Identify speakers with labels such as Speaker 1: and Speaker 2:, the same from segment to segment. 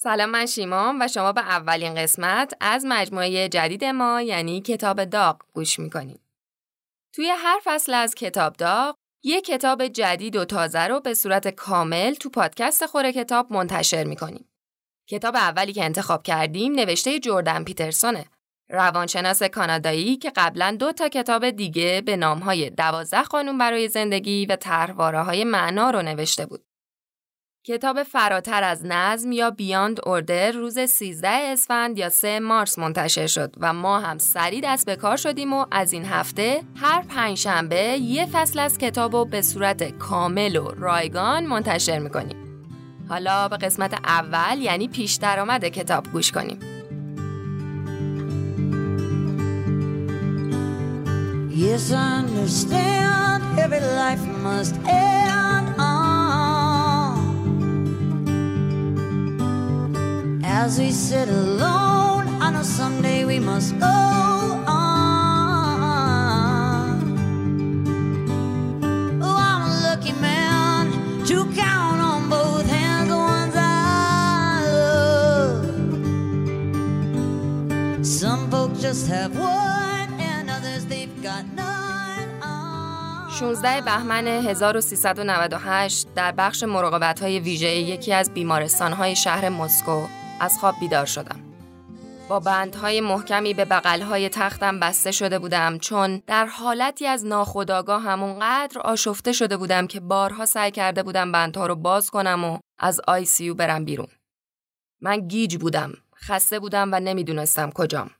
Speaker 1: سلام من شیمام و شما به اولین قسمت از مجموعه جدید ما یعنی کتاب داغ گوش می‌کنیم. توی هر فصل از کتاب داغ یک کتاب جدید و تازه رو به صورت کامل تو پادکست خوره کتاب منتشر می‌کنیم. کتاب اولی که انتخاب کردیم نوشته جردن پیترسونه. روانشناس کانادایی که قبلا دو تا کتاب دیگه به نامهای دوازده قانون برای زندگی و طرحواره های معنا رو نوشته بود. کتاب فراتر از نظم یا بیاند اوردر روز 13 اسفند یا 3 مارس منتشر شد و ما هم سریع دست به کار شدیم و از این هفته هر پنجشنبه یه فصل از کتاب رو به صورت کامل و رایگان منتشر می‌کنیم. حالا به قسمت اول یعنی پیش درآمد کتاب گوش کنیم. Yes, understand every life must end As we sit alone, I know someday we must go on. Oh, I'm a lucky man to count on both hands the ones I love. Some folks just have one, and others they've got none. 16 بهمن 1398 در بخش مراقبت های ویژه یکی از بیمارستان های شهر مسکو از خواب بیدار شدم. با بندهای محکمی به بغل‌های تختم بسته شده بودم چون در حالتی از ناخودآگاه همونقدر آشفته شده بودم که بارها سعی کرده بودم بندها رو باز کنم و از ICU برم بیرون. من گیج بودم، خسته بودم و نمی‌دونستم کجام.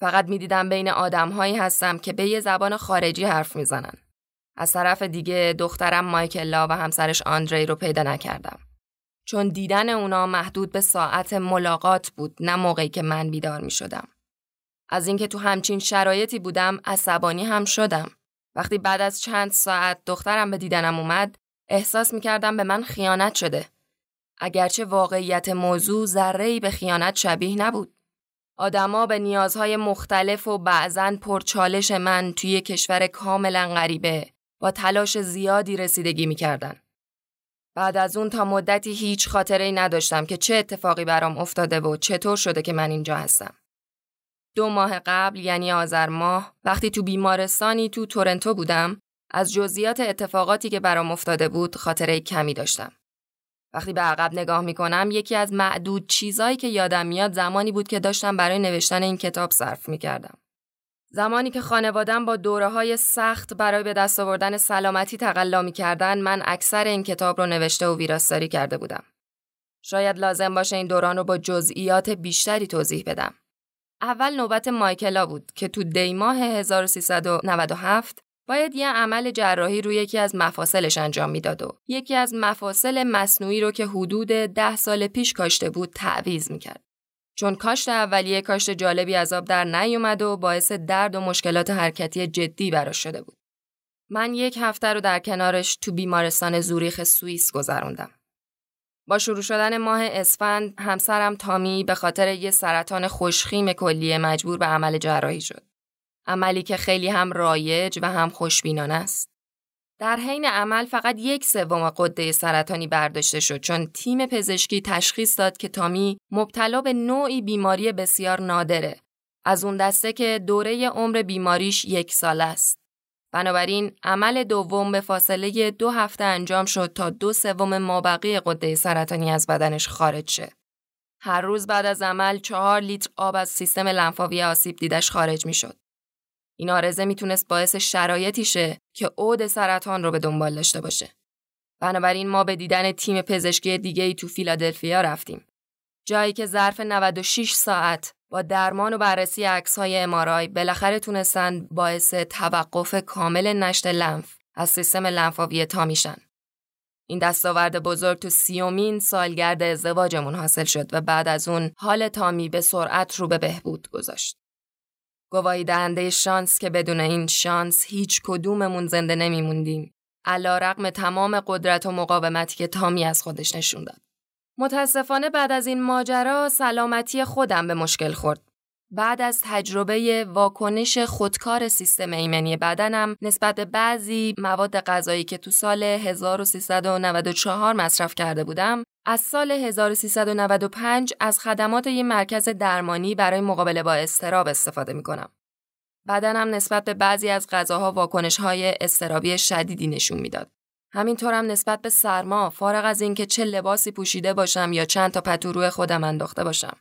Speaker 1: فقط می‌دیدم بین آدمهایی هستم که به یه زبان خارجی حرف می‌زنن. از طرف دیگه دخترم مایکلا و همسرش آندری رو پیدا نکردم. چون دیدن اونا محدود به ساعت ملاقات بود نه موقعی که من بیدار می شدم. از اینکه تو همچین شرایطی بودم عصبانی هم شدم. وقتی بعد از چند ساعت دخترم به دیدنم اومد احساس می کردم به من خیانت شده. اگرچه واقعیت موضوع ذره‌ای به خیانت شبیه نبود. آدما به نیازهای مختلف و بعضن پرچالش من توی کشور کاملا غریبه با تلاش زیادی رسیدگی می‌کردن. بعد از اون تا مدتی هیچ خاطره ای نداشتم که چه اتفاقی برام افتاده و چطور شده که من اینجا هستم. دو ماه قبل یعنی آذر ماه وقتی تو بیمارستانی تو تورنتو بودم از جزئیات اتفاقاتی که برام افتاده بود خاطره کمی داشتم. وقتی به عقب نگاه می‌کنم یکی از معدود چیزایی که یادم میاد زمانی بود که داشتم برای نوشتن این کتاب صرف می‌کردم. زمانی که خانوادم با دوره های سخت برای به دست آوردن سلامتی تقلا می کردن من اکثر این کتاب رو نوشته و ویراستاری کرده بودم. شاید لازم باشه این دوران رو با جزئیات بیشتری توضیح بدم. اول نوبت مایکلا بود که تو دی ماه 1397 باید یه عمل جراحی روی یکی از مفاصلش انجام می‌داد و یکی از مفاصل مصنوعی رو که حدود ده سال پیش کاشته بود تعویز می‌کرد. چون کاشت اولیه کاشت جالبی از آب در نیومد و باعث درد و مشکلات حرکتی جدی براش شده بود. من یک هفته رو در کنارش تو بیمارستان زوریخ سوئیس گذروندم. با شروع شدن ماه اسفند همسرم تامی به خاطر یه سرطان خوشخیم کلیه مجبور به عمل جراحی شد. عملی که خیلی هم رایج و هم خوشبینانه است. در حین عمل فقط یک سوم قده سرطانی برداشته شد چون تیم پزشکی تشخیص داد که تامی مبتلا به نوعی بیماری بسیار نادره. از اون دسته که دوره عمر بیماریش یک سال است. بنابراین عمل دوم به فاصله دو هفته انجام شد تا دو سوم مابقی قده سرطانی از بدنش خارج شه. هر روز بعد از عمل چهار لیتر آب از سیستم لنفاوی آسیب دیدش خارج می شد. این آرزه می‌تونست باعث شرایطی شه که عود سرطان رو به دنبال داشته باشه. بنابراین ما به دیدن تیم پزشکی دیگه ای تو فیلادلفیا رفتیم. جایی که ظرف 96 ساعت با درمان و بررسی عکس های MRI بالاخره تونستن باعث توقف کامل نشت لنف از سیستم لنفاوی تامی شن. این دستاورد بزرگ تو سی‌اُمین سالگرد ازدواجمون حاصل شد و بعد از اون حال تامی به سرعت رو به بهبود گذاشت. گواهی دهنده شانس که بدون این شانس هیچ کدوممون زنده نمیموندیم. علی‌رغم تمام قدرت و مقاومتی که تامی از خودش نشون داد. متاسفانه بعد از این ماجرا سلامتی خودم به مشکل خورد. بعد از تجربه واکنش خودکار سیستم ایمنی بدنم نسبت به بعضی مواد غذایی که تو سال 1394 مصرف کرده بودم از سال 1395 از خدمات یک مرکز درمانی برای مقابله با استراب استفاده می کنم. بدنم نسبت به بعضی از غذاها واکنش های استرابی شدیدی نشون می‌داد. همینطورم نسبت به سرما فارغ از اینکه چه لباسی پوشیده باشم یا چند تا پتو روی خودم انداخته باشم.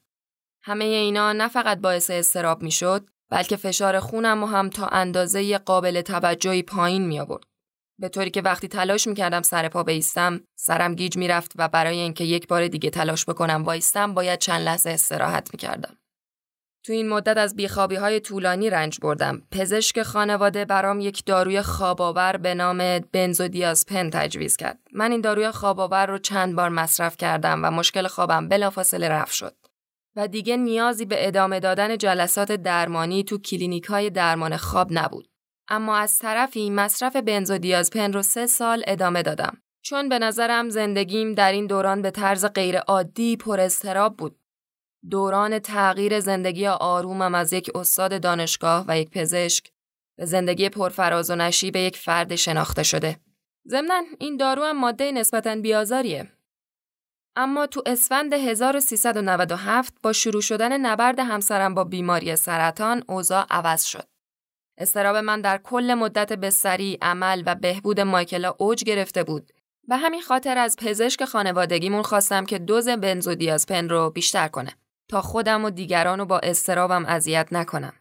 Speaker 1: همه اینا نه فقط باعث استراب می‌شد بلکه فشار خونم و هم تا اندازه قابل توجهی پایین می آورد. به طوری که وقتی تلاش می‌کردم سر پا بیستم سرم گیج می‌رفت و برای اینکه یک بار دیگه تلاش بکنم وایستم باید چند لحظه استراحت می‌کردم. تو این مدت از بیخوابی های طولانی رنج بردم. پزشک خانواده برام یک داروی خواباور به نام بنزودیازپن تجویز کرد. من این داروی خواباور رو چند بار مصرف کردم و مشکل خوابم بلافاصله رفت شد. و دیگه نیازی به ادامه دادن جلسات درمانی تو کلینیک های درمان خواب نبود. اما از طرفی مصرف بنزودیازپن رو سه سال ادامه دادم. چون به نظرم زندگیم در این دوران به طرز غیرعادی پر استراب بود. دوران تغییر زندگی آرومم از یک استاد دانشگاه و یک پزشک به زندگی پرفراز و نشیب یک فرد شناخته شده. ضمنا این دارو هم ماده نسبتا بیازاریه. اما تو اسفند 1397 با شروع شدن نبرد همسرم با بیماری سرطان اوضاع عوض شد. استراب من در کل مدت بستری، عمل و بهبود مایکلا اوج گرفته بود و همین خاطر از پزشک خانوادگیمون خواستم که دوز بنزودیازپن رو بیشتر کنه تا خودم و دیگران رو با استرابم اذیت نکنم.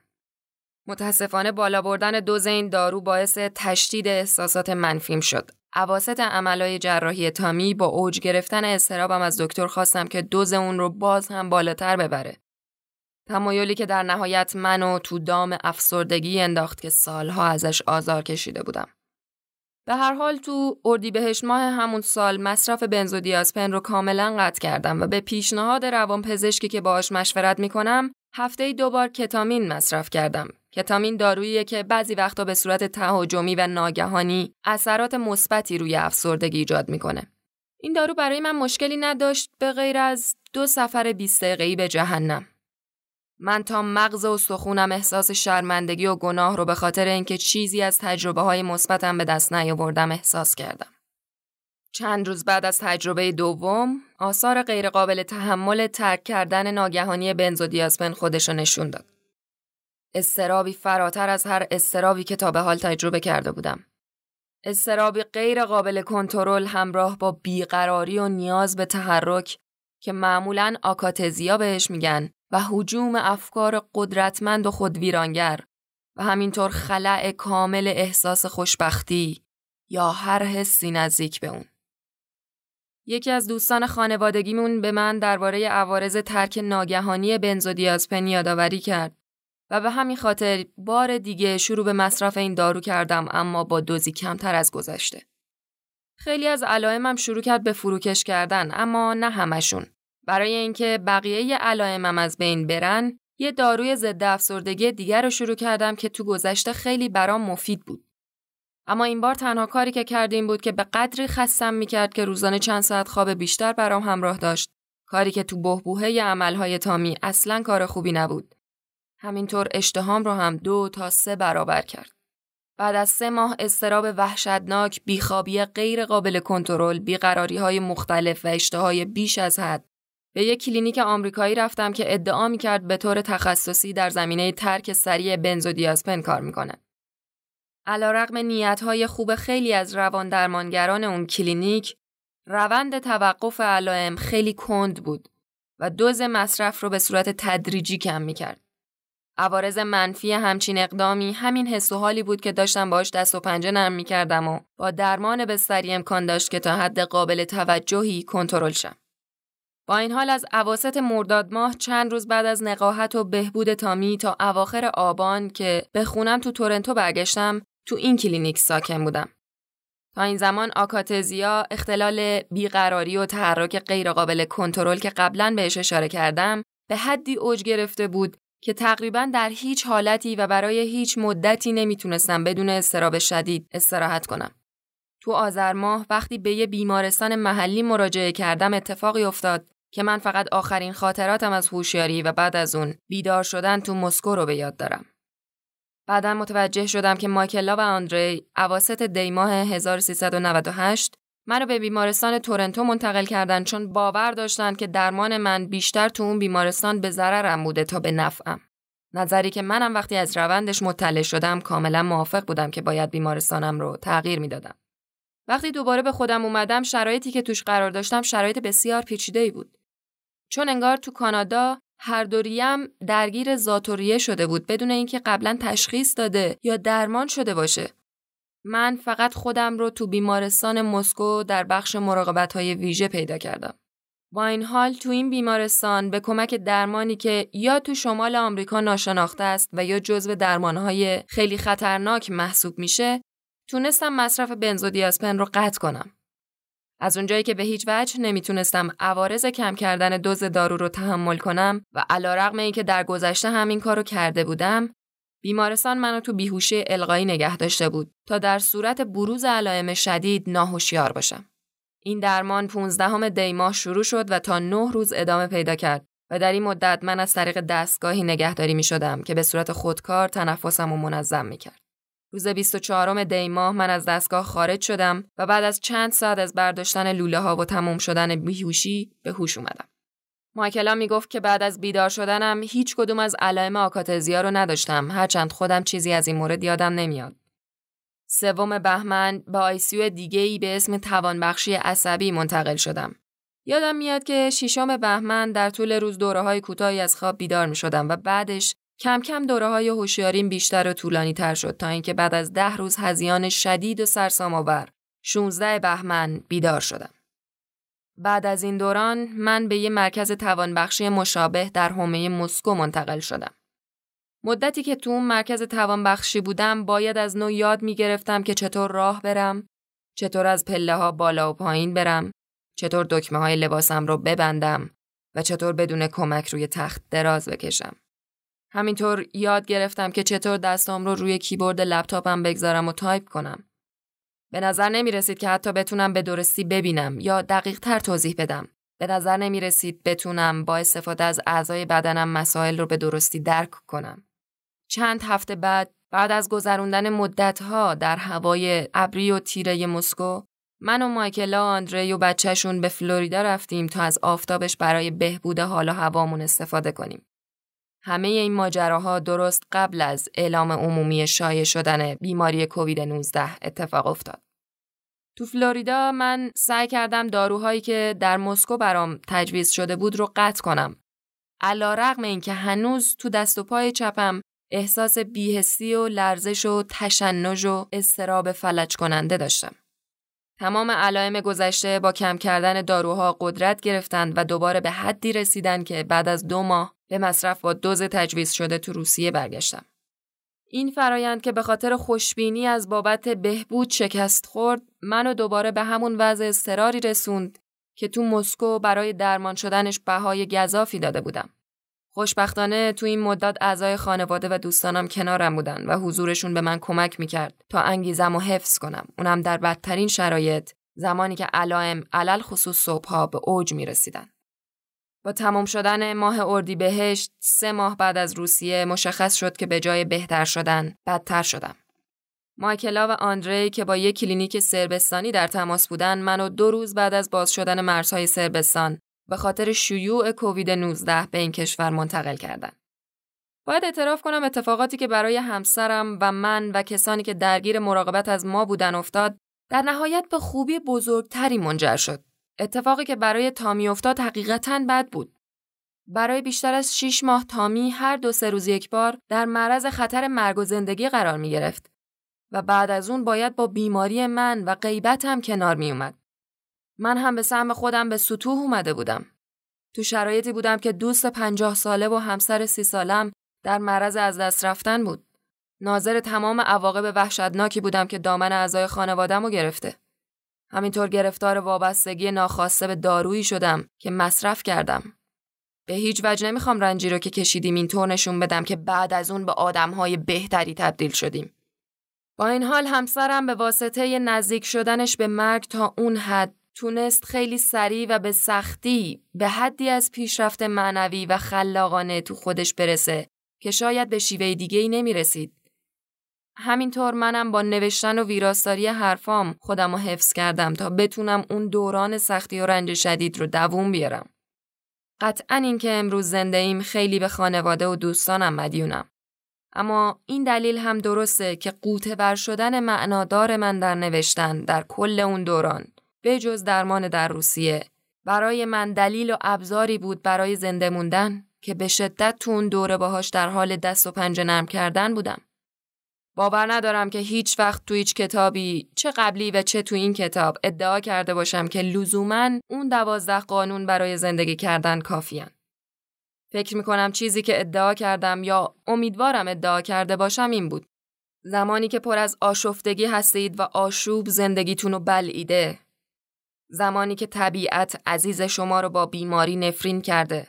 Speaker 1: متاسفانه بالا بردن دوز این دارو باعث تشدید احساسات منفیم شد. عواست عملای جراحی تامی با اوج گرفتن استرابم از دکتر خواستم که دوز اون رو باز هم بالاتر ببره. تمایلی که در نهایت منو تو دام افسردگی انداخت که سالها ازش آزار کشیده بودم. به هر حال تو اردیبهشت ماه همون سال مصرف بنزودیازپن رو کاملا قطع کردم و به پیشنهاد روانپزشکی که باهاش مشورت می‌کنم هفته دو بار کتامین مصرف کردم. کتامین داروییه که بعضی وقتا به صورت تهاجمی و ناگهانی اثرات مثبتی روی افسردگی ایجاد می‌کنه. این دارو برای من مشکلی نداشت به غیر از دو سفر 20 دقیقه‌ای به جهنم. من تا مغز و سخونم احساس شرمندگی و گناه رو به خاطر اینکه چیزی از تجربه های مثبتم به دست نیاوردم احساس کردم. چند روز بعد از تجربه دوم، آثار غیرقابل تحمل ترک کردن ناگهانی بنزودیازپن خودشو نشون داد. استرابی فراتر از هر استرابی که تا به حال تجربه کرده بودم. استرابی غیر قابل کنترل همراه با بیقراری و نیاز به تحرک که معمولا آکاتزیا بهش میگن و حجوم افکار قدرتمند و خودویرانگر و همینطور خلع کامل احساس خوشبختی یا هر حسی نزدیک به اون. یکی از دوستان خانوادگیمون به من درباره عوارض ترک ناگهانی بنزودیازپن یادآوری کرد و به همین خاطر بار دیگه شروع به مصرف این دارو کردم اما با دوزی کمتر از گذشته. خیلی از علائمم شروع کرد به فروکش کردن اما نه همشون. برای اینکه بقیه علائمم از بین برن، یه داروی ضد افسردگی دیگر رو شروع کردم که تو گذشته خیلی برام مفید بود. اما این بار تنها کاری که کردیم بود که به قدری خستم می‌کرد که روزانه چند ساعت خواب بیشتر برام همراه داشت. کاری که تو بهبوهه عملهای تامی اصلا کار خوبی نبود. همینطور اشتهام رو هم دو تا سه برابر کرد. بعد از سه ماه اضطراب وحشتناک، بیخوابی غیر قابل کنترل، بیقراری های مختلف و اشتهای بیش از حد به یک کلینیک آمریکایی رفتم که ادعا کرد به طور تخصصی در زمینه ترک سریع بنزودیازپن کار می‌کنه. علیرغم نیتهای خوب خیلی از روان درمانگران اون کلینیک، روند توقف علائم خیلی کند بود و دوز مصرف رو به صورت تدریجی کم می‌کرد. عوارض منفی همچین اقدامی همین حس و حالی بود که داشتم باش دست و پنجه نرم می‌کردم و با درمان بستری امکان داشت که تا حد قابل توجهی کنترل شم. با این حال از عواست مرداد ماه چند روز بعد از نقاهت و بهبود تامی تا اواخر آبان که به خونم تو تورنتو برگشتم تو این کلینیک ساکن بودم. تا این زمان آکاتزیا اختلال بیقراری و تحرک غیرقابل کنترل که قبلا بهش اشاره کردم به حدی اوج گرفته بود که تقریبا در هیچ حالتی و برای هیچ مدتی نمی‌تونستم بدون استراب شدید استراحت کنم. تو آذر ماه وقتی به یه بیمارستان محلی مراجعه کردم اتفاقی افتاد که من فقط آخرین خاطراتم از هوشیاری و بعد از اون بیدار شدن تو مسکو رو به یاد دارم. بعدا متوجه شدم که مایکلا و آندری اواسط دیماه 1398 منو به بیمارستان تورنتو منتقل کردن چون باور داشتن که درمان من بیشتر تو اون بیمارستان به ضررم بوده تا به نفعم. نظری که منم وقتی از روندش مطلع شدم کاملا موافق بودم که باید بیمارستانم رو تغییر می‌دادم. وقتی دوباره به خودم اومدم شرایطی که توش قرار داشتم شرایط بسیار پیچیده بود. چون انگار تو کانادا هر دوریم درگیر زاتوریه شده بود بدون اینکه قبلا تشخیص داده یا درمان شده باشه. من فقط خودم رو تو بیمارستان مسکو در بخش مراقبت های ویژه پیدا کردم. با این حال تو این بیمارستان به کمک درمانی که یا تو شمال آمریکا ناشناخته است و یا جزو درمانهای خیلی خطرناک محسوب میشه تونستم مصرف بنزودیازپن رو قطع کنم. از اونجایی که به هیچ وجه نمی‌تونستم عوارض کم کردن دوز دارو رو تحمل کنم و علا رقم این که در گذشته همین کارو کرده بودم بیمارستان منو تو بیهوشی القایی نگه داشته بود تا در صورت بروز علائم شدید ناهوشیار باشم. این درمان 15 دی ماه شروع شد و تا 9 روز ادامه پیدا کرد و در این مدت من از طریق دستگاهی نگهداری می شدم که به صورت خودکار تنفسم و منظم می کرد. روز 24 دی ماه من از دستگاه خارج شدم و بعد از چند ساعت از برداشتن لوله ها و تمام شدن بیهوشی به هوش اومدم. مایکلا می‌گفت که بعد از بیدار شدنم هیچ کدوم از علائم آکاتزیا رو نداشتم هرچند خودم چیزی از این مورد یادم نمیاد. سوم بهمن به آیسیو دیگه ای به اسم توانبخشی عصبی منتقل شدم. یادم میاد که ششم بهمن در طول روز دوره های کوتاهی از خواب بیدار می شدم و بعدش کم کم دوره های هوشیاریم بیشتر و طولانی تر شد تا اینکه بعد از ده روز هزیان شدید و سرسام آور 16 بهمن بیدار شدم. بعد از این دوران من به یه مرکز توانبخشی مشابه در حومه مسکو منتقل شدم. مدتی که تو اون مرکز توانبخشی بودم باید از نو یاد می گرفتم که چطور راه برم، چطور از پله ها بالا و پایین برم، چطور دکمه های لباسم رو ببندم و چطور بدون کمک روی تخت دراز بکشم. همینطور یاد گرفتم که چطور دستام رو روی کیبورد لپتاپم بگذارم و تایپ کنم. به نظر نمی رسید که حتی بتونم به درستی ببینم یا دقیق تر توضیح بدم. به نظر نمی رسید بتونم با استفاده از اعضای بدنم مسائل رو به درستی درک کنم. چند هفته بعد بعد از گذروندن مدتها در هوای ابری و تیره مسکو من و مایکلا و آندری و بچهشون به فلوریدا رفتیم تا از آفتابش برای بهبود حال و هوامون استفاده کنیم. همه این ماجراها درست قبل از اعلام عمومی شایع شدن بیماری کووید 19 اتفاق افتاد. تو فلوریدا من سعی کردم داروهایی که در مسکو برام تجویز شده بود رو قطع کنم. علا رقم این که هنوز تو دست و پای چپم احساس بیهسی و لرزش و تشنج و استراب فلج کننده داشتم. تمام علائم گذشته با کم کردن داروها قدرت گرفتند و دوباره به حدی رسیدن که بعد از دو ماه به مصرف با دوز تجویز شده تو روسیه برگشتم. این فرایند که به خاطر خوشبینی از بابت بهبود شکست خورد منو دوباره به همون وضع استراری رسوند که تو مسکو برای درمان شدنش بهای گذافی داده بودم. خوشبختانه تو این مدت اعضای خانواده و دوستانم کنارم بودن و حضورشون به من کمک می‌کرد تا انگیزم و حفظ کنم. اونم در بدترین شرایط زمانی که علائم علل خصوص صبحها به اوج می‌رسیدن. با تمام شدن ماه اردیبهشت سه ماه بعد از روسیه مشخص شد که به جای بهتر شدن بدتر شدم. مایکلا و آندری که با یک کلینیک سربستانی در تماس بودن منو دو روز بعد از باز شدن مرزهای سربستان به خاطر شیوع کووید 19 به این کشور منتقل کردن. باید اعتراف کنم اتفاقاتی که برای همسرم و من و کسانی که درگیر مراقبت از ما بودن افتاد در نهایت به خوبی بزرگتری منجر شد. اتفاقی که برای تامی افتاد حقیقتا بد بود. برای بیشتر از 6 ماه تامی هر دو سه روز یک بار در معرض خطر مرگ و زندگی قرار می گرفت و بعد از اون باید با بیماری من و غیبتم کنار می اومد. من هم به سهم خودم به سطوح اومده بودم. تو شرایطی بودم که دوست پنجاه ساله و همسر سی سالم در معرض از دست رفتن بود. ناظر تمام عواقب وحشتناکی بودم که دامن اعضای خانوادم رو گرفته. همینطور گرفتار وابستگی ناخواسته به دارویی شدم که مصرف کردم. به هیچ وجه نمی‌خوام رنجی رو که کشیدیم اینطور نشون بدم که بعد از اون به آدمهای بهتری تبدیل شدیم. با این حال همسرم به واسطه نزدیک شدنش به مرگ تا اون حد تونست خیلی سریع و به سختی به حدی از پیشرفت معنوی و خلاقانه تو خودش برسه که شاید به شیوه دیگه ای نمی رسید. همینطور منم با نوشتن و ویراستاری حرفام خودم رو حفظ کردم تا بتونم اون دوران سختی و رنج شدید رو دووم بیارم. قطعا این که امروز زنده ایم خیلی به خانواده و دوستانم مدیونم. اما این دلیل هم درسته که قوطه بر شدن معنادار من در نوشتن در کل اون دوران به جز درمان در روسیه برای من دلیل و ابزاری بود برای زنده موندن که به شدت تو اون دوره باهاش در حال دست و پنجه نرم کردن بودم. باور ندارم که هیچ وقت تو هیچ کتابی چه قبلی و چه تو این کتاب ادعا کرده باشم که لزوما اون دوازده قانون برای زندگی کردن کافیان. فکر می‌کنم چیزی که ادعا کردم یا امیدوارم ادعا کرده باشم این بود. زمانی که پر از آشفتگی هستید و آشوب زندگیتون رو بلعیده. زمانی که طبیعت عزیز شما رو با بیماری نفرین کرده.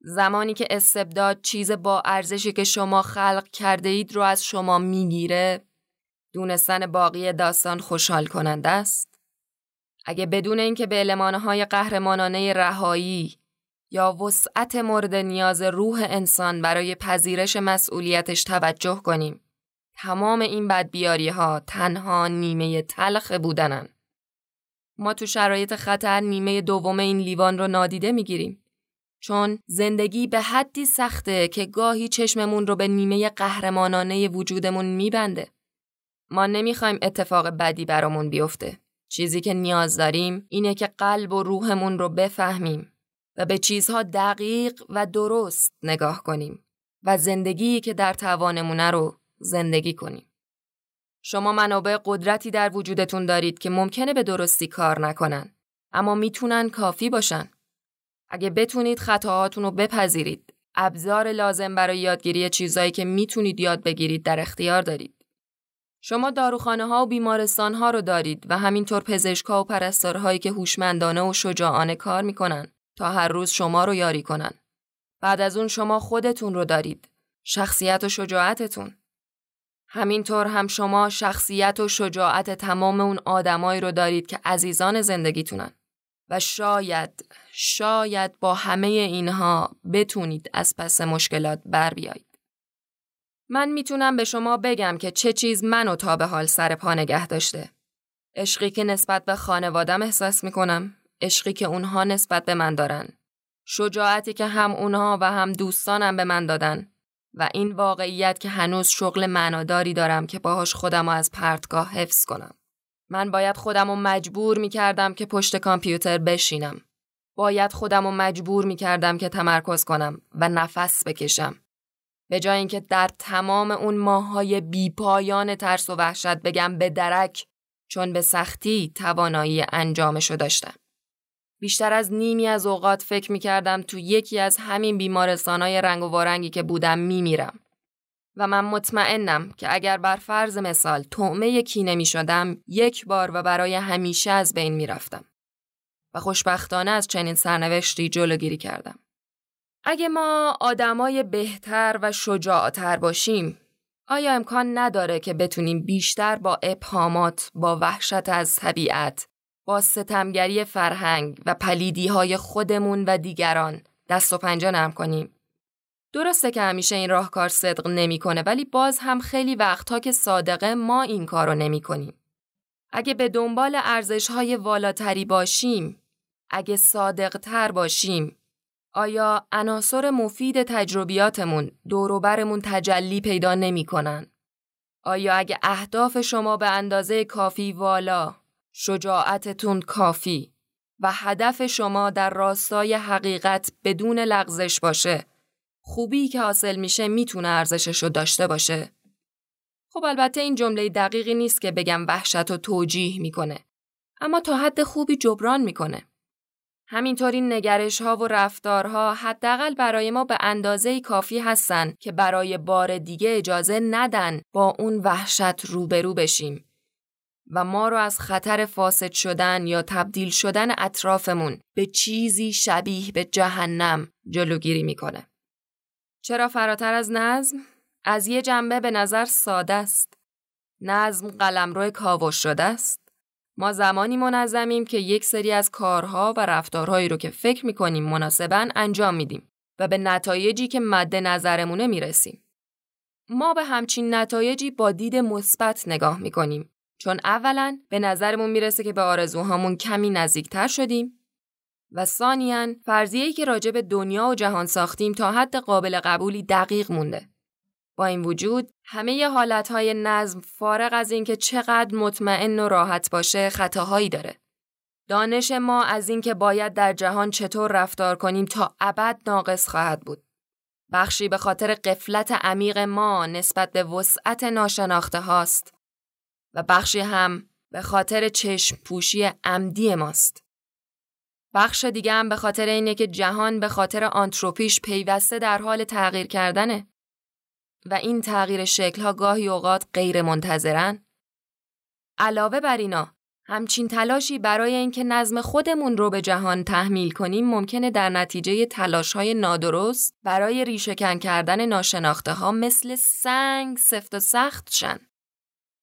Speaker 1: زمانی که استبداد چیز با ارزشی که شما خلق کرده اید رو از شما می‌گیره دونستن باقی داستان خوشحال کننده است اگه بدون اینکه به المانهای قهرمانانه رهایی یا وسعت مورد نیاز روح انسان برای پذیرش مسئولیتش توجه کنیم تمام این بدبیاری ها تنها نیمه تلخ بودنن ما تو شرایط خطر نیمه دوم این لیوان رو نادیده می‌گیریم چون زندگی به حدی سخته که گاهی چشممون رو به نیمه قهرمانانه وجودمون میبنده. ما نمی‌خوایم اتفاق بدی برامون بیفته. چیزی که نیاز داریم اینه که قلب و روحمون رو بفهمیم و به چیزها دقیق و درست نگاه کنیم و زندگی که در توانمونه رو زندگی کنیم. شما منابع قدرتی در وجودتون دارید که ممکنه به درستی کار نکنن اما می‌تونن کافی باشن. اگه بتونید خطاهاتون رو بپذیرید ابزار لازم برای یادگیری چیزایی که می‌تونید یاد بگیرید در اختیار دارید. شما داروخانه ها و بیمارستان ها رو دارید و همینطور پزشکا و پرستارهایی که هوشمندانه و شجاعانه کار می‌کنن تا هر روز شما رو یاری کنن. بعد از اون شما خودتون رو دارید. شخصیت و شجاعتتون. همینطور هم شما شخصیت و شجاعت تمام اون آدمایی رو دارید که عزیزان زندگیتونن. و شاید شاید با همه اینها بتونید از پس مشکلات بر بیایید. من می‌تونم به شما بگم که چه چیز منو تا به حال سر پا نگه داشته. عشقی که نسبت به خانوادم احساس می‌کنم، عشقی که اونها نسبت به من دارن. شجاعتی که هم اونها و هم دوستانم به من دادن و این واقعیت که هنوز شغل معناداری دارم که باهاش خودم از پرتگاه حفظ کنم. من باید خودم رو مجبور می کردم که پشت کامپیوتر بشینم. باید خودم رو مجبور می کردم که تمرکز کنم و نفس بکشم. به جای اینکه در تمام اون ماهای بیپایان ترس و وحشت بگم به درک چون به سختی توانایی انجامشو داشتم. بیشتر از نیمی از اوقات فکر می کردم تو یکی از همین بیمارستانهای رنگ و وارنگی که بودم می میرم. و من مطمئنم که اگر بر فرض مثال تعمه کینه می شدم یک بار و برای همیشه از بین می رفتم. و خوشبختانه از چنین سرنوشتی جلوگیری کردم. اگه ما آدمای بهتر و شجاعتر باشیم آیا امکان نداره که بتونیم بیشتر با ابهامات، با وحشت از طبیعت، با ستمگری فرهنگ و پلیدی های خودمون و دیگران دست و پنجه نرم کنیم؟ درسته که همیشه این راهکار صدق نمی‌کنه ولی باز هم خیلی وقتها که صادقه ما این کارو نمی کنیم. اگه به دنبال ارزش های والاتری باشیم، اگه صادق تر باشیم، آیا عناصر مفید تجربیاتمون دوروبرمون تجلی پیدا نمی کنن؟ آیا اگه اهداف شما به اندازه کافی والا، شجاعتتون کافی و هدف شما در راستای حقیقت بدون لغزش باشه، خوبی که حاصل میشه می‌تونه ارزشش رو داشته باشه. خب البته این جمله دقیقی نیست که بگم وحشت و توجیه می‌کنه. اما تا حد خوبی جبران می‌کنه. همینطور این نگرش ها و رفتارها حداقل برای ما به اندازه کافی هستن که برای بار دیگه اجازه ندن با اون وحشت روبرو بشیم و ما رو از خطر فاسد شدن یا تبدیل شدن اطرافمون به چیزی شبیه به جهنم جلوگیری می‌کنه. چرا فراتر از نظم؟ از یه جنبه به نظر ساده است. نظم قلمرو کاوش شده است. ما زمانی منظمیم که یک سری از کارها و رفتارهایی رو که فکر می‌کنیم مناسبا انجام میدیم و به نتایجی که مد نظرمونه می‌رسیم. ما به همچین نتایجی با دید مثبت نگاه می‌کنیم چون اولا به نظرمون می‌رسه که به آرزوهامون کمی نزدیکتر شدیم و ثانیا فرضیه‌ای که راجع به دنیا و جهان ساختیم تا حد قابل قبولی دقیق مونده. با این وجود همه حالتهای نظم فارغ از اینکه چقدر مطمئن و راحت باشه خطاهایی داره. دانش ما از اینکه باید در جهان چطور رفتار کنیم تا ابد ناقص خواهد بود. بخشی به خاطر قفلت عمیق ما نسبت به وسعت ناشناخته هاست و بخشی هم به خاطر چشم پوشی عمدی ماست. بخش دیگه هم به خاطر اینه که جهان به خاطر آنتروپیش پیوسته در حال تغییر کردنه و این تغییر شکلها گاهی اوقات غیر منتظرن. علاوه بر اینا همچین تلاشی برای اینکه نظم خودمون رو به جهان تحمیل کنیم ممکنه در نتیجه تلاش های نادرست برای ریشهکن کردن ناشناخته ها مثل سنگ سفت و سخت شن.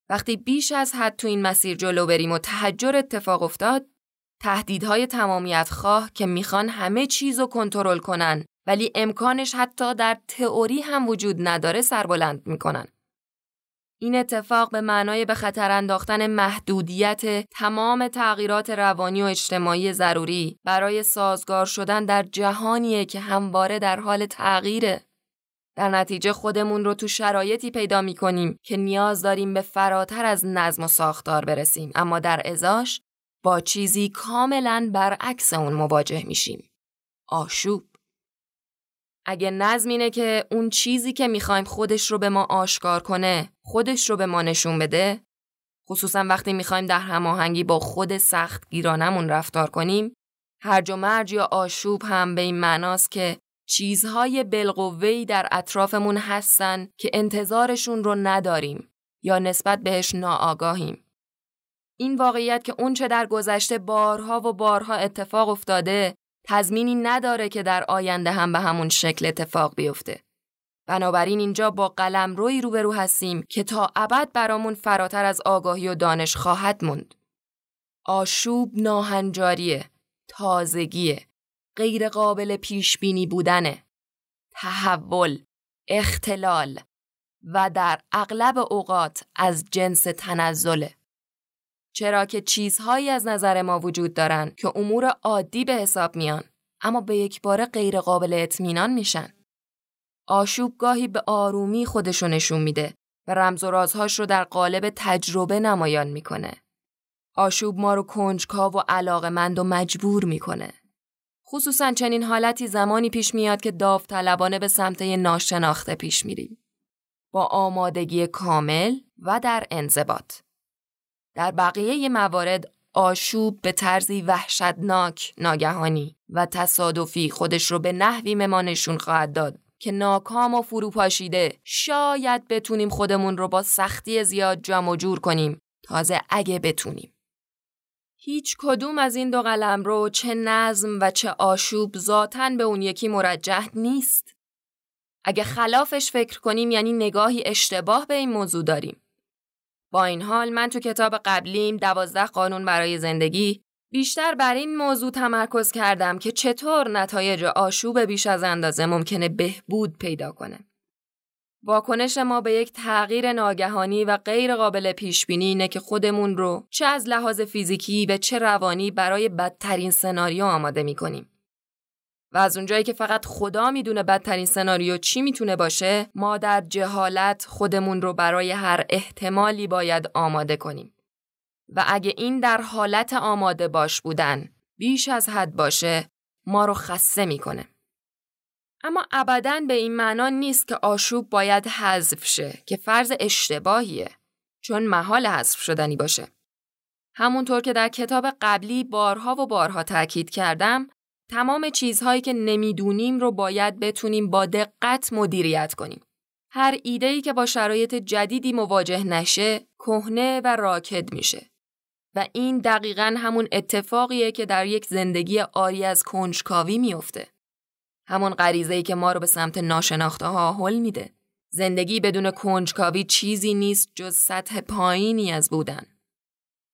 Speaker 1: وقتی بیش از حد تو این مسیر جلو بریم و تحجر اتفاق افتاد تهدیدهای تمامیت خواه که می‌خوان همه چیز رو کنترل کنن ولی امکانش حتی در تئوری هم وجود نداره سربلند می‌کنن. این اتفاق به معنای به خطر انداختن محدودیت تمام تغییرات روانی و اجتماعی ضروری برای سازگار شدن در جهانیه که همواره در حال تغییره. در نتیجه خودمون رو تو شرایطی پیدا می کنیم که نیاز داریم به فراتر از نظم و ساختار برسیم اما در ازاش با چیزی کاملا برعکس اون مواجه میشیم. آشوب. اگه نظم اینه که اون چیزی که می‌خوایم خودش رو به ما آشکار کنه، خودش رو به ما نشون بده، خصوصا وقتی می‌خوایم در هماهنگی با خود سخت گیرانمون رفتار کنیم، هرج و مرج یا آشوب هم به این معناست که چیزهای بالقوه‌ای در اطرافمون هستن که انتظارشون رو نداریم یا نسبت بهش ناآگاهیم. این واقعیت که اونچه در گذشته بارها و بارها اتفاق افتاده تضمینی نداره که در آینده هم به همون شکل اتفاق بیفته. بنابراین اینجا با قلم روی روبرو هستیم که تا ابد برامون فراتر از آگاهی و دانش خواهد موند. آشوب ناهنجاریه، تازگیه، غیر قابل پیش بینی بودنه، تحول، اختلال و در اغلب اوقات از جنس تنزله. چرا که چیزهایی از نظر ما وجود دارن که امور عادی به حساب میان اما به یک بار غیر قابل اطمینان میشن. آشوب گاهی به آرومی خودشو نشون میده و رمز و رازهاش رو در قالب تجربه نمایان می‌کنه. آشوب ما رو کنجکاو و علاقمند و مجبور می‌کنه. خصوصا چنین حالتی زمانی پیش میاد که داوطلبانه به سمت ناشناخته پیش میریم. با آمادگی کامل و در انضباط. در بقیه موارد آشوب به طرزی وحشتناک، ناگهانی و تصادفی خودش رو به نحوی ما نشون خواهد داد که ناکام و فروپاشیده شاید بتونیم خودمون رو با سختی زیاد جمع جور کنیم تازه اگه بتونیم. هیچ کدوم از این دو قلم رو چه نظم و چه آشوب ذاتن به اون یکی مرجح نیست. اگه خلافش فکر کنیم یعنی نگاهی اشتباه به این موضوع داریم. با این حال من تو کتاب قبلیم دوازده قانون برای زندگی بیشتر بر این موضوع تمرکز کردم که چطور نتایج آشوب بیش از اندازه ممکنه بهبود پیدا کنه. واکنش ما به یک تغییر ناگهانی و غیر قابل پیش بینی اینه که خودمون رو چه از لحاظ فیزیکی و چه روانی برای بدترین سناریو آماده می کنیم. و از اونجایی که فقط خدا می‌دونه بدترین سناریو چی می‌تونه باشه ما در جهالت خودمون رو برای هر احتمالی باید آماده کنیم و اگه این در حالت آماده باش بودن بیش از حد باشه ما رو خسته می‌کنه اما ابدا به این معنا نیست که آشوب باید حذف شه که فرض اشتباهیه چون محال حذف شدنی باشه همونطور که در کتاب قبلی بارها و بارها تاکید کردم تمام چیزهایی که نمی‌دونیم رو باید بتونیم با دقت مدیریت کنیم. هر ایده‌ای که با شرایط جدیدی مواجه نشه، کهنه و راکد میشه. و این دقیقا همون اتفاقیه که در یک زندگی آری از کنجکاوی میفته. همون غریزه‌ای که ما رو به سمت ناشناخته ها حل میده. زندگی بدون کنجکاوی چیزی نیست جز سطح پایینی از بودن.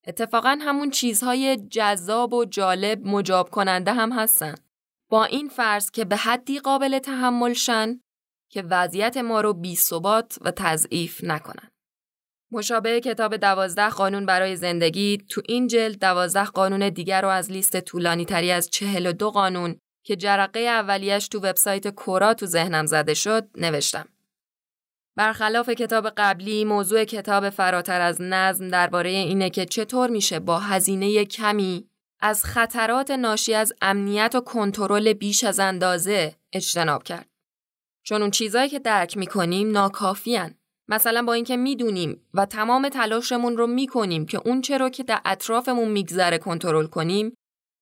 Speaker 1: اتفاقا همون چیزهای جذاب و جالب مجاب کننده هم هستن. با این فرض که به حدی قابل تحمل شن که وضعیت ما رو بی ثبات و تضعیف نکنن. مشابه کتاب دوازده قانون برای زندگی تو این جلد دوازده قانون دیگر رو از لیست طولانی تری از چهل و دو قانون که جرقه اولیش تو وبسایت کورا تو ذهنم زده شد نوشتم. برخلاف کتاب قبلی موضوع کتاب فراتر از نظم درباره اینه که چطور میشه با هزینه کمی از خطرات ناشی از امنیت و کنترل بیش از اندازه اجتناب کرد. چون اون چیزایی که درک می‌کنیم ناکافیان. مثلا با اینکه می‌دونیم و تمام تلاشمون رو می‌کنیم که اون چرا که در اطرافمون میگذره کنترل کنیم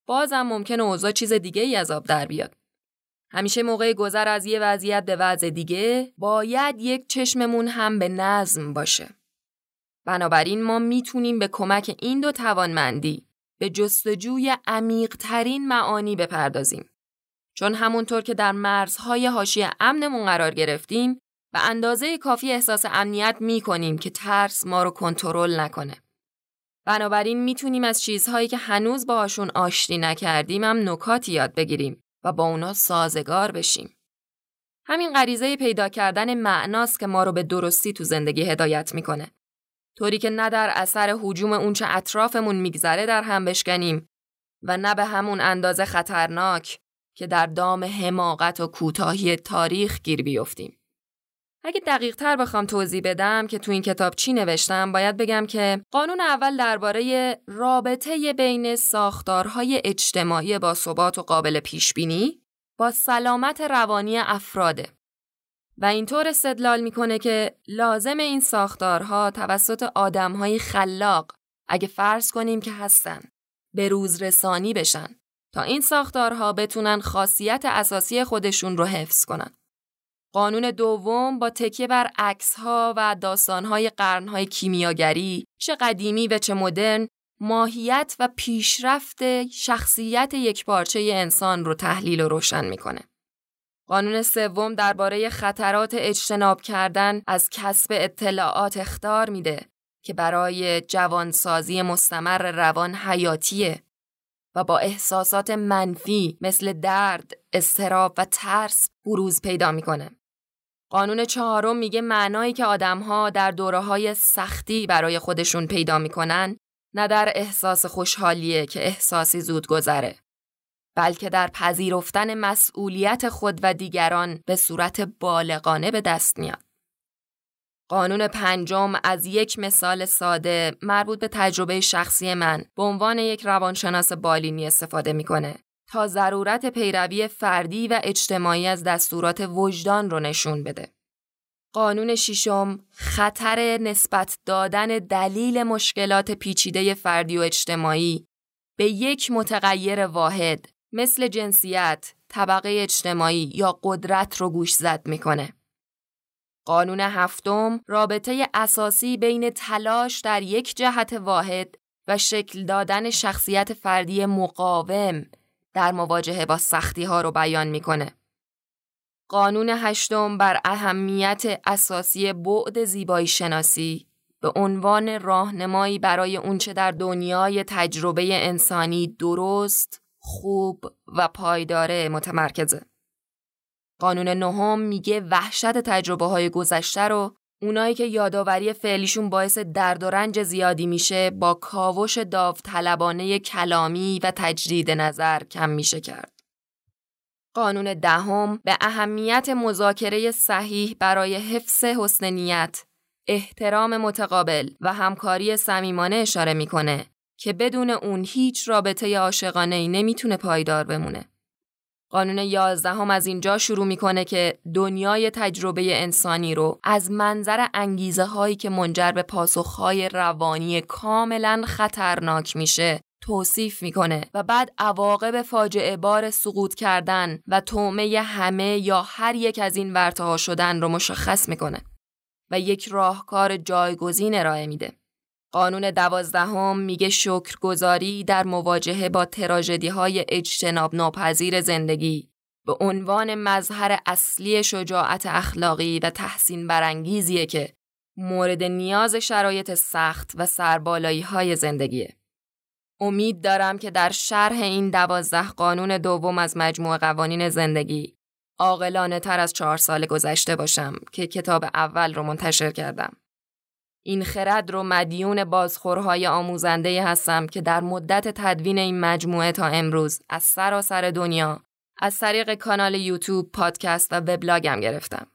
Speaker 1: بازم ممکنه اوضاع چیز دیگه ای از آب در بیاد. همیشه موقع گذر از یه وضعیت به وضع دیگه باید یک چشممون هم به نظم باشه. بنابراین ما می‌تونیم به کمک این دو توانمندی به جستجوی عمیقترین معانی بپردازیم. چون همونطور که در مرزهای حاشیه امنمون قرار گرفتیم به اندازه کافی احساس امنیت می کنیم که ترس ما رو کنترل نکنه. بنابراین می‌تونیم از چیزهایی که هنوز باهاشون آشتی نکردیم هم نکاتی یاد بگیریم و با اونا سازگار بشیم. همین غریزه پیدا کردن معناست که ما رو به درستی تو زندگی هدایت می‌کنه. طوری که نه در اثر حجوم اونچه اطرافمون میگذره در هم بشکنیم و نه به همون اندازه خطرناک که در دام حماقت و کوتاهی تاریخ گیر بیفتیم. اگه دقیق تر بخوام توضیح بدم که تو این کتاب چی نوشتم باید بگم که قانون اول درباره رابطه بین ساختارهای اجتماعی با ثبات و قابل پیش بینی با سلامت روانی افراده و اینطور استدلال می‌کنه که لازم این ساختارها توسط آدمهای خلاق اگه فرض کنیم که هستن به روز رسانی بشن تا این ساختارها بتونن خاصیت اساسی خودشون رو حفظ کنن. قانون دوم با تکیه بر ها و های قرنهای کیمیاگری چه قدیمی و چه مدرن ماهیت و پیشرفت شخصیت یک پارچه انسان رو تحلیل و روشن می‌کنه. قانون سوم درباره خطرات اجتناب کردن از کسب اطلاعات اختار میده که برای جوانسازی مستمر روان حیاتیه و با احساسات منفی مثل درد، استراب و ترس بروز پیدا می‌کنه. قانون چهارم میگه معنایی که آدمها در دوره های سختی برای خودشون پیدا می‌کنن نه در احساس خوشحالیه که احساسی زود گذره بلکه در پذیرفتن مسئولیت خود و دیگران به صورت بالغانه به دست میاد. قانون پنجم از یک مثال ساده مربوط به تجربه شخصی من به عنوان یک روانشناس بالینی استفاده می‌کنه تا ضرورت پیروی فردی و اجتماعی از دستورات وجدان رو نشون بده. قانون ششم خطر نسبت دادن دلیل مشکلات پیچیده فردی و اجتماعی به یک متغیر واحد مثل جنسیت، طبقه اجتماعی یا قدرت رو گوش زد می‌کنه. قانون هفتم رابطه اساسی بین تلاش در یک جهت واحد و شکل دادن شخصیت فردی مقاوم در مواجهه با سختی ها رو بیان می‌کنه. قانون هشتم بر اهمیت اساسی بعد زیبایی شناسی به عنوان راهنمایی برای اونچه در دنیای تجربه انسانی درست، خوب و پایداره متمرکزه. قانون نهم میگه وحشت تجربه های گذشته رو اونایی که یادآوری فعلیشون باعث درد و رنج زیادی میشه با کاوش داوطلبانه کلامی و تجدید نظر کم میشه کرد. قانون دهم به اهمیت مذاکره صحیح برای حفظ حسن نیت، احترام متقابل و همکاری صمیمانه اشاره می‌کنه که بدون اون هیچ رابطه عاشقانه ای نمی‌تونه پایدار بمونه. قانون یازدهم از اینجا شروع می‌کنه که دنیای تجربه انسانی رو از منظر انگیزه هایی که منجر به پاسخهای روانی کاملا خطرناک میشه توصیف می‌کنه و بعد عواقب فاجعه بار سقوط کردن و تومه همه یا هر یک از این ورتها شدن رو مشخص می‌کنه و یک راهکار جایگزین ارائه میده. قانون دوازدهم میگه شکرگزاری در مواجهه با تراژدی های اجتناب ناپذیر زندگی به عنوان مظهر اصلی شجاعت اخلاقی و تحسین برانگیزیه که مورد نیاز شرایط سخت و سربالایی های زندگیه. امید دارم که در شرح این دوازده قانون دوم از مجموع قوانین زندگی عاقلانه تر از چهار سال گذشته باشم که کتاب اول رو منتشر کردم. این خرد رو مدیون بازخورهای آموزنده هستم که در مدت تدوین این مجموعه تا امروز از سراسر دنیا از طریق کانال یوتیوب، پادکست و وبلاگم گرفتم.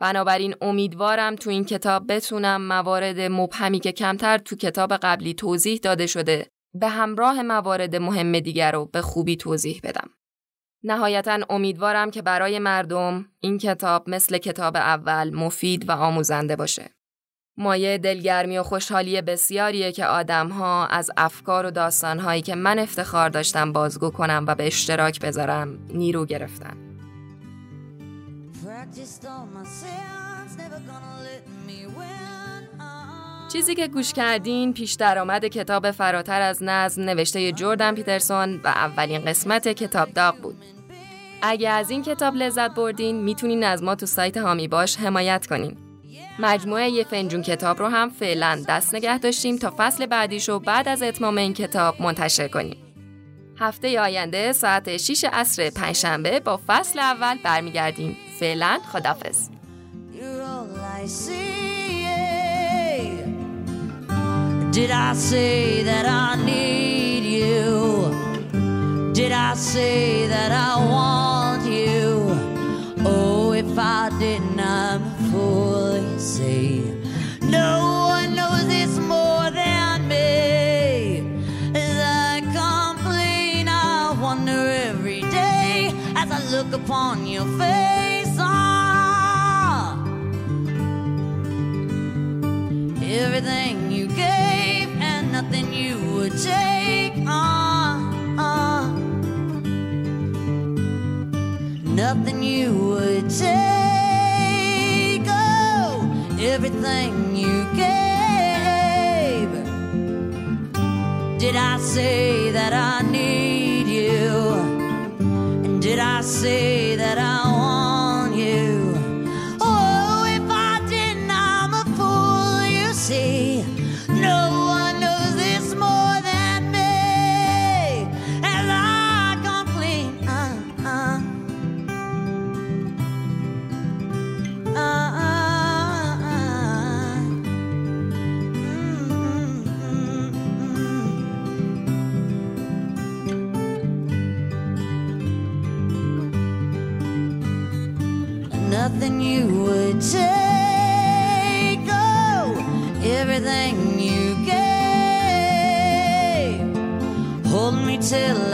Speaker 1: بنابراین امیدوارم تو این کتاب بتونم موارد مبهمی که کمتر تو کتاب قبلی توضیح داده شده به همراه موارد مهم دیگر رو به خوبی توضیح بدم. نهایتا امیدوارم که برای مردم این کتاب مثل کتاب اول مفید و آموزنده باشه. مایه دلگرمی و خوشحالی بسیاریه که آدمها از افکار و داستانهایی که من افتخار داشتم بازگو کنم و به اشتراک بذارم نیرو گرفتن. چیزی که گوش کردین پیش درآمد کتاب فراتر از نظم نوشته جردن پیترسون و اولین قسمت کتاب داغ بود. اگه از این کتاب لذت بردین می‌تونین از ما تو سایت هامی باش حمایت کنین. مجموعه یه فنجون کتاب رو هم فعلا دست نگه داشتیم تا فصل بعدیش رو بعد از اتمام این کتاب منتشر کنیم. هفته آینده ساعت 6 عصر پنجشنبه با فصل اول برمیگردیم. فعلا خدافز. Did I say that I need you? Did I say that I want you? Oh, if I didn't, see. No one knows this more than me. As I complain, I wonder every day as I look upon your face. Ah, everything you gave and nothing you would take. Ah, ah. Nothing you would take. Everything you gave. Did I say that I need you? And did I say that I till